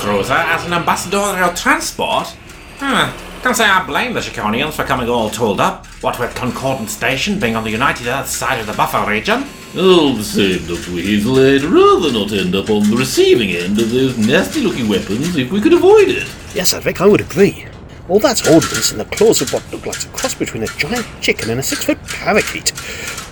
cruiser as an ambassador ambassadorial transport? Huh. Can't say I blame the Chiconians for coming all tooled up, what with Concordant Station being on the United Earth side of the buffer region. All the same, Dr. Weasel, I'd rather not end up on the receiving end of those nasty looking weapons if we could avoid it. Yes, Advic, I would agree. All that ordnance in the claws of what look like a cross between a giant chicken and a six foot parakeet.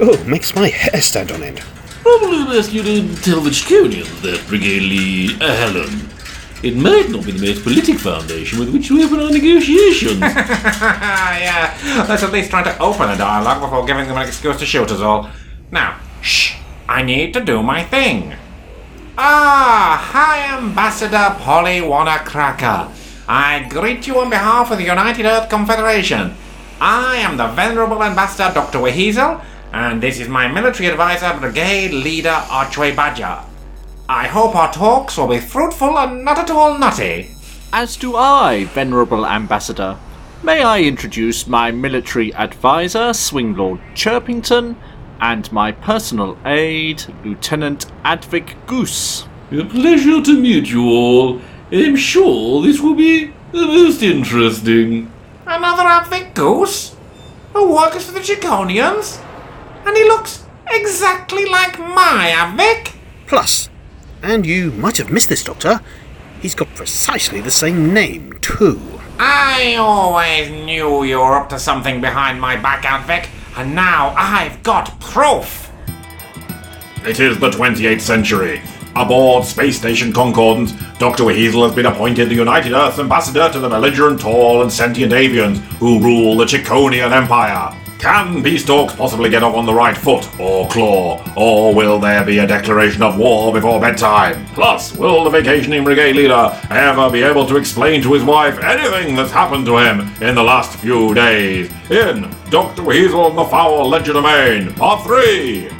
Oh, makes my hair stand on end. Probably best you didn't tell the Chiconians that, Brigade Lee uh, Helen. It might not be the most politic foundation with which to open our negotiations. yeah, let's at least try to open a dialogue before giving them an excuse to shoot us all. Now, shh, I need to do my thing. Ah, hi, Ambassador Polly Wanna Cracker. I greet you on behalf of the United Earth Confederation. I am the venerable Ambassador Dr. Weasel, and this is my military advisor, Brigade Leader Archway Badger. I hope our talks will be fruitful and not at all nutty. As do I, Venerable Ambassador. May I introduce my military advisor, Swinglord Chirpington, and my personal aide, Lieutenant Advic Goose. A pleasure to meet you all. I'm sure this will be the most interesting. Another Advic Goose? Who works for the Chiconians? And he looks exactly like my Advic? Plus, and you might have missed this, Doctor, he's got precisely the same name, too. I always knew you were up to something behind my back, Advic, and now I've got proof. It is the 28th century. Aboard Space Station Concordance, Dr. Weasel has been appointed the United Earth Ambassador to the belligerent, tall, and sentient avians who rule the Chiconian Empire. Can peace talks possibly get off on the right foot, or claw, or will there be a declaration of war before bedtime? Plus, will the vacationing brigade leader ever be able to explain to his wife anything that's happened to him in the last few days? In Dr. Weasel and the Foul Legerdemain, Part 3!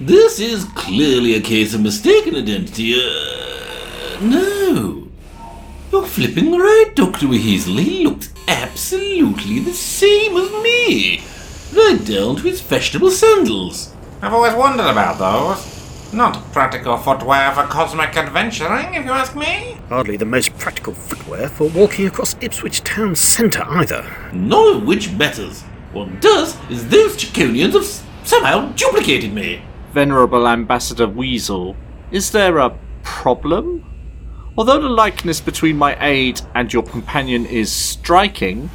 This is clearly a case of mistaken identity. Uh, no. You're flipping right, Dr. Weasel. He looks absolutely the same as me. Right down to his fashionable sandals. I've always wondered about those. Not practical footwear for cosmic adventuring, if you ask me. Hardly the most practical footwear for walking across Ipswich town centre either. None of which matters. What does is those Chiconians have somehow duplicated me. Venerable Ambassador Weasel, is there a problem? Although the likeness between my aide and your companion is striking,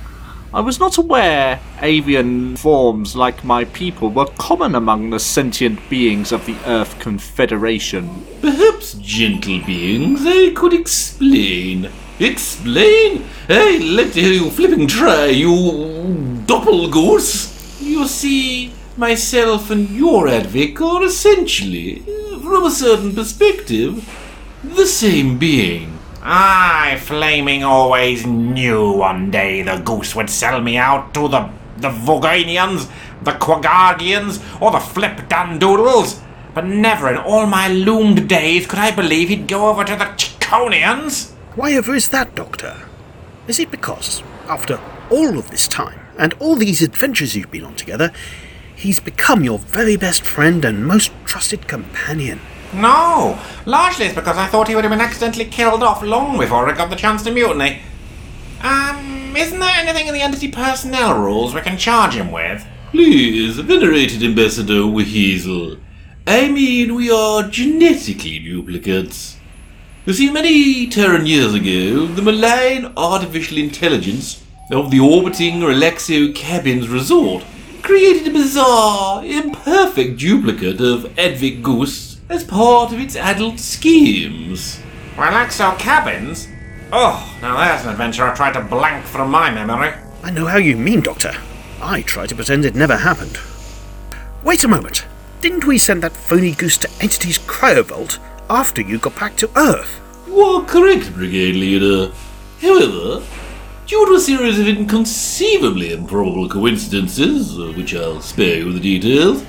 I was not aware avian forms like my people were common among the sentient beings of the Earth Confederation. Perhaps, gentle beings, I could explain. Explain? Hey, let like to hear you flipping try, you doppelgoose. You see, myself and your Advic are essentially, from a certain perspective, the same being. I flaming always knew one day the goose would sell me out to the the Voganians, the Quagargians, or the Flip Dandoodles. But never in all my loomed days could I believe he'd go over to the Chiconians. Why ever is that, Doctor? Is it because, after all of this time, and all these adventures you've been on together, he's become your very best friend and most trusted companion? No, largely it's because I thought he would have been accidentally killed off long before I got the chance to mutiny. Um, isn't there anything in the entity personnel rules we can charge him with? Please, venerated Ambassador Weasel. I mean, we are genetically duplicates. You see, many Terran years ago, the malign artificial intelligence of the orbiting Relaxo Cabins Resort created a bizarre, imperfect duplicate of Advic Goose as part of its adult schemes. Relaxo cabins? Oh, now there's an adventure I tried to blank from my memory. I know how you mean, Doctor. I try to pretend it never happened. Wait a moment. Didn't we send that phony goose to Entity's cryovault after you got back to Earth? You are correct, Brigade Leader. However, due to a series of inconceivably improbable coincidences, of which I'll spare you the details,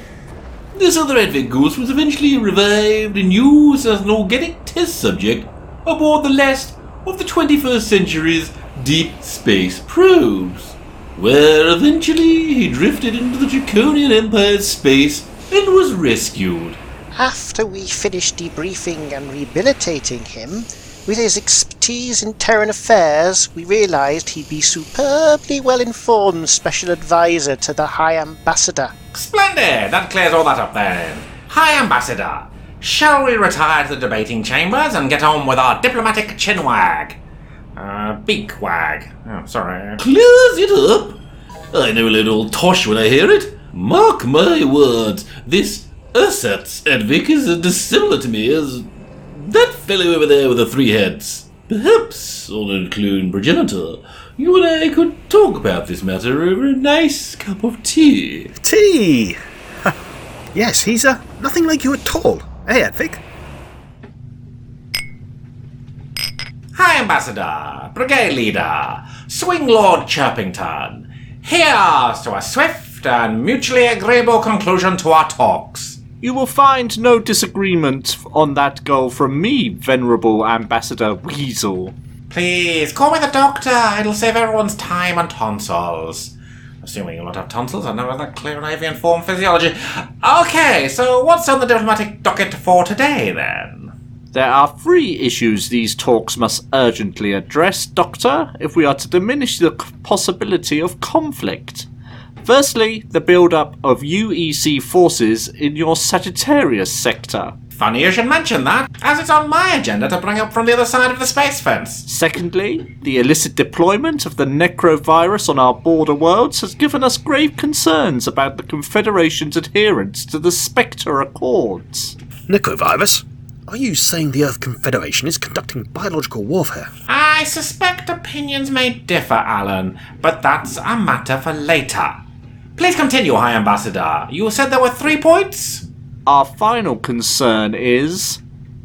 this other Advic Goose was eventually revived and used as an organic test subject aboard the last of the 21st century's deep space probes, where eventually he drifted into the Draconian Empire's space and was rescued. After we finished debriefing and rehabilitating him, With his expertise in Terran affairs, we realized he'd be superbly well informed special advisor to the High Ambassador. Splendid! That clears all that up then. High, Ambassador. Shall we retire to the debating chambers and get on with our diplomatic chinwag? Uh, beak wag. Oh, sorry. Clears it up. I know a little tosh when I hear it. Mark my words, this Ursat Edvik is as dissimilar to me as that fellow over there with the three heads. Perhaps, on a clone progenitor, you and I could talk about this matter over a nice cup of tea. Tea! yes, he's uh, nothing like you at all. Hey, Edvik. High, Ambassador, Brigade Leader, Swing Lord Chirpington. Here's to a swift and mutually agreeable conclusion to our talks. You will find no disagreement on that goal from me, Venerable Ambassador Weasel. Please, call me the doctor. It'll save everyone's time and tonsils. Assuming you won't have tonsils, I know that clear in avian form physiology. Okay, so what's on the diplomatic docket for today, then? There are three issues these talks must urgently address, Doctor, if we are to diminish the possibility of conflict. Firstly, the build-up of UEC forces in your Sagittarius sector. Funny you should mention that, as it's on my agenda to bring up from the other side of the space fence. Secondly, the illicit deployment of the necrovirus on our border worlds has given us grave concerns about the Confederation's adherence to the Spectre Accords. Necrovirus? Are you saying the Earth Confederation is conducting biological warfare? I suspect opinions may differ, Alan, but that's a matter for later. Please continue, High Ambassador. You said there were three points? Our final concern is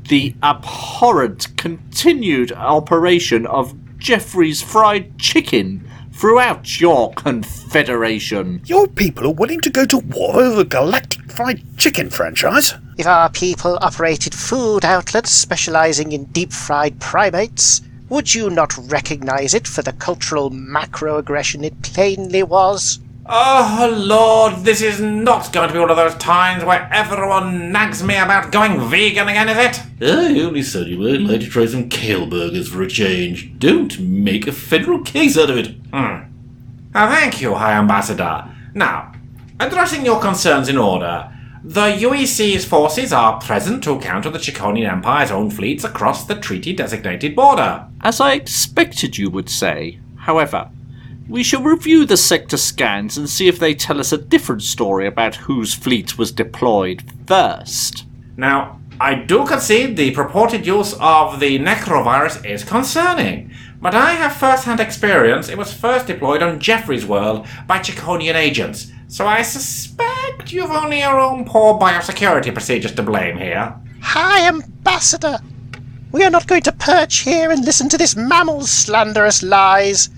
the abhorrent continued operation of Jeffrey's fried chicken throughout your confederation. Your people are willing to go to war over a galactic fried chicken franchise? If our people operated food outlets specializing in deep fried primates, would you not recognize it for the cultural macroaggression it plainly was? Oh, Lord, this is not going to be one of those times where everyone nags me about going vegan again, is it? I only said you might like to try some kale burgers for a change. Don't make a federal case out of it. Uh, thank you, High Ambassador. Now, addressing your concerns in order, the UEC's forces are present to counter the Chiconian Empire's own fleets across the treaty designated border. As I expected you would say. However, we shall review the sector scans and see if they tell us a different story about whose fleet was deployed first. Now, I do concede the purported use of the necrovirus is concerning, but I have first-hand experience it was first deployed on Jeffrey's world by Chiconian agents, so I suspect you've only your own poor biosecurity procedures to blame here. High, Ambassador! We are not going to perch here and listen to this mammal's slanderous lies.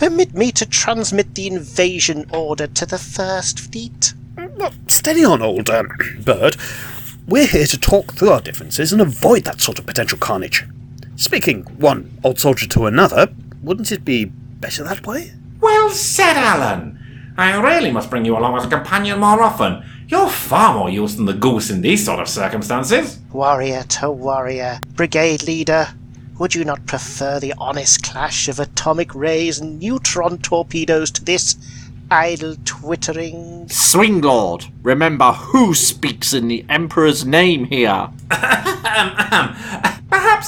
Permit me to transmit the invasion order to the First Fleet. Well, steady on, old um, bird. We're here to talk through our differences and avoid that sort of potential carnage. Speaking one old soldier to another, wouldn't it be better that way? Well said, Alan. I really must bring you along as a companion more often. You're far more use than the goose in these sort of circumstances. Warrior to warrior, brigade leader, would you not prefer the honest clash of atomic rays and neutron torpedoes to this idle twittering? Swing Lord, remember who speaks in the Emperor's name here. Perhaps,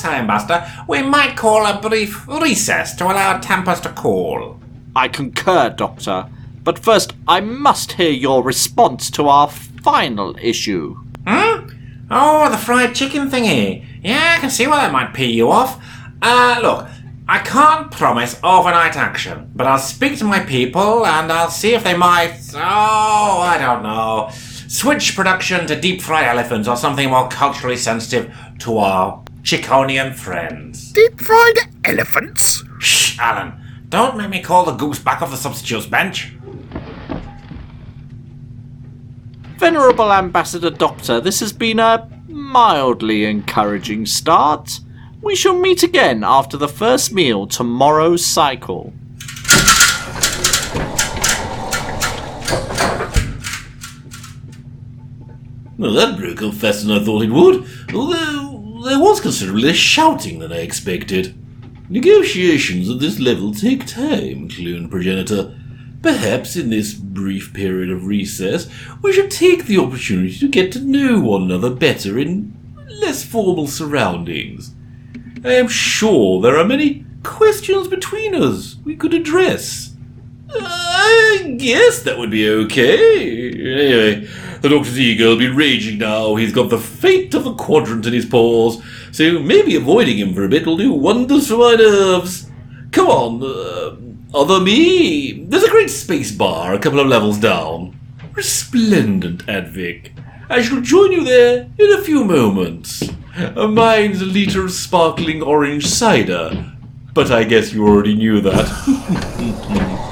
High Ambassador, we might call a brief recess to allow tempers to call. I concur, Doctor. But first, I must hear your response to our final issue. Hmm? Oh, the fried chicken thingy. Yeah, I can see why that might pee you off. Uh, look, I can't promise overnight action, but I'll speak to my people and I'll see if they might. Oh, I don't know. Switch production to deep fried elephants or something more culturally sensitive to our Chiconian friends. Deep fried elephants? Shh, Alan. Don't make me call the goose back off the substitutes bench. Venerable Ambassador Doctor, this has been a mildly encouraging start. We shall meet again after the first meal tomorrow's cycle. Well, that broke up faster than I thought it would. Although, there was considerably less shouting than I expected. Negotiations at this level take time, clone progenitor. Perhaps in this brief period of recess, we should take the opportunity to get to know one another better in less formal surroundings. I am sure there are many questions between us we could address. I guess that would be okay. Anyway, the Doctor's ego will be raging now. He's got the fate of the quadrant in his paws, so maybe avoiding him for a bit will do wonders for my nerves. Come on, uh, other me. There's a great space bar a couple of levels down. Resplendent, Advic. I shall join you there in a few moments. Mine's a liter of sparkling orange cider, but I guess you already knew that.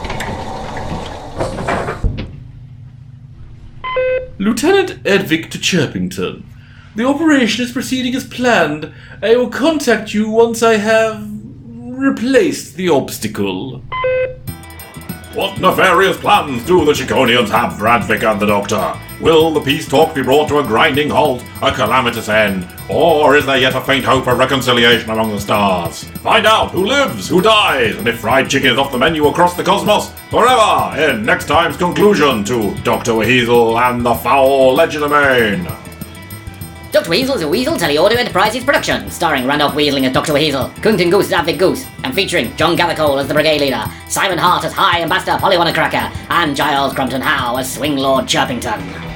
Lieutenant Edvic to Chirpington. The operation is proceeding as planned. I will contact you once I have replaced the obstacle. What nefarious plans do the Chiconians have for and the Doctor? Will the peace talk be brought to a grinding halt, a calamitous end, or is there yet a faint hope of reconciliation among the stars? Find out who lives, who dies, and if fried chicken is off the menu across the cosmos forever in next time's conclusion to Dr. Weasel and the Foul Legerdemain. Dr. Weasel is a Weasel Teleaudio Enterprises production, starring Randolph Weaseling as Dr. Weasel, Cunton Goose as Advic Goose, and featuring John Gathercole as the Brigade Leader, Simon Hart as High Ambassador Polly Cracker, and Giles Crumpton Howe as Swing Lord Chirpington.